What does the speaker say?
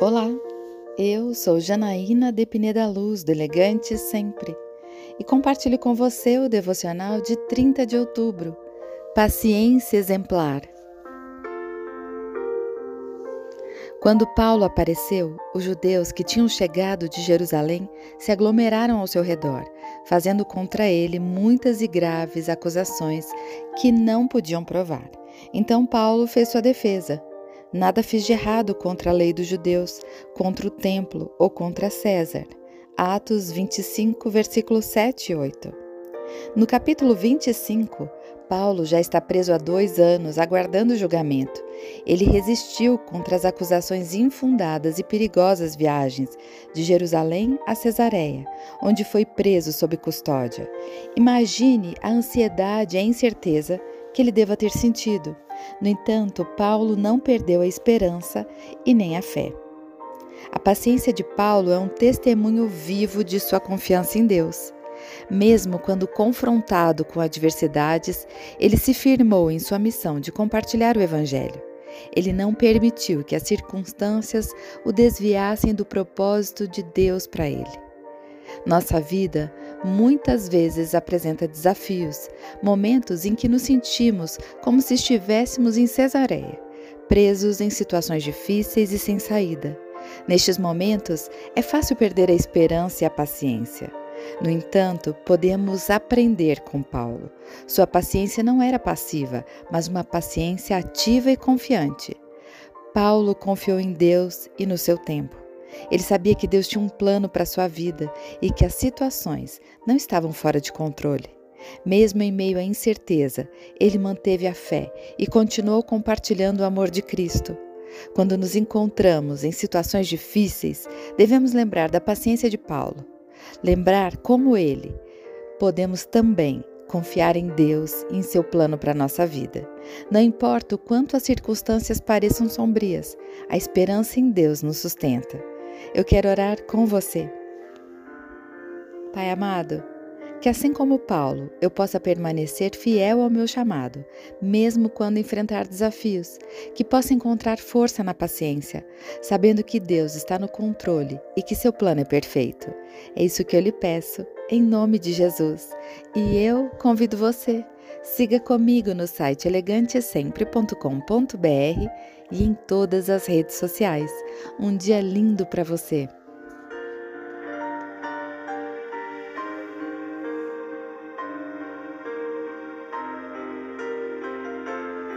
Olá, eu sou Janaína de Pineda Luz, do Elegante Sempre, e compartilho com você o devocional de 30 de outubro, Paciência Exemplar. Quando Paulo apareceu, os judeus que tinham chegado de Jerusalém se aglomeraram ao seu redor, fazendo contra ele muitas e graves acusações que não podiam provar. Então Paulo fez sua defesa Nada fiz de errado contra a lei dos judeus, contra o templo ou contra César. Atos 25, versículos 7 e 8. No capítulo 25, Paulo já está preso há dois anos, aguardando julgamento. Ele resistiu contra as acusações infundadas e perigosas viagens de Jerusalém a Cesareia, onde foi preso sob custódia. Imagine a ansiedade e a incerteza que ele deva ter sentido. No entanto, Paulo não perdeu a esperança e nem a fé. A paciência de Paulo é um testemunho vivo de sua confiança em Deus. Mesmo quando confrontado com adversidades, ele se firmou em sua missão de compartilhar o Evangelho. Ele não permitiu que as circunstâncias o desviassem do propósito de Deus para ele. Nossa vida muitas vezes apresenta desafios, momentos em que nos sentimos como se estivéssemos em Cesareia, presos em situações difíceis e sem saída. Nestes momentos, é fácil perder a esperança e a paciência. No entanto, podemos aprender com Paulo. Sua paciência não era passiva, mas uma paciência ativa e confiante. Paulo confiou em Deus e no seu tempo. Ele sabia que Deus tinha um plano para sua vida e que as situações não estavam fora de controle. Mesmo em meio à incerteza, ele manteve a fé e continuou compartilhando o amor de Cristo. Quando nos encontramos em situações difíceis, devemos lembrar da paciência de Paulo. Lembrar como ele podemos também confiar em Deus e em seu plano para a nossa vida. Não importa o quanto as circunstâncias pareçam sombrias, a esperança em Deus nos sustenta. Eu quero orar com você. Pai amado, que assim como Paulo, eu possa permanecer fiel ao meu chamado, mesmo quando enfrentar desafios, que possa encontrar força na paciência, sabendo que Deus está no controle e que seu plano é perfeito. É isso que eu lhe peço, em nome de Jesus. E eu convido você, siga comigo no site elegantesempre.com.br e em todas as redes sociais. Um dia lindo para você!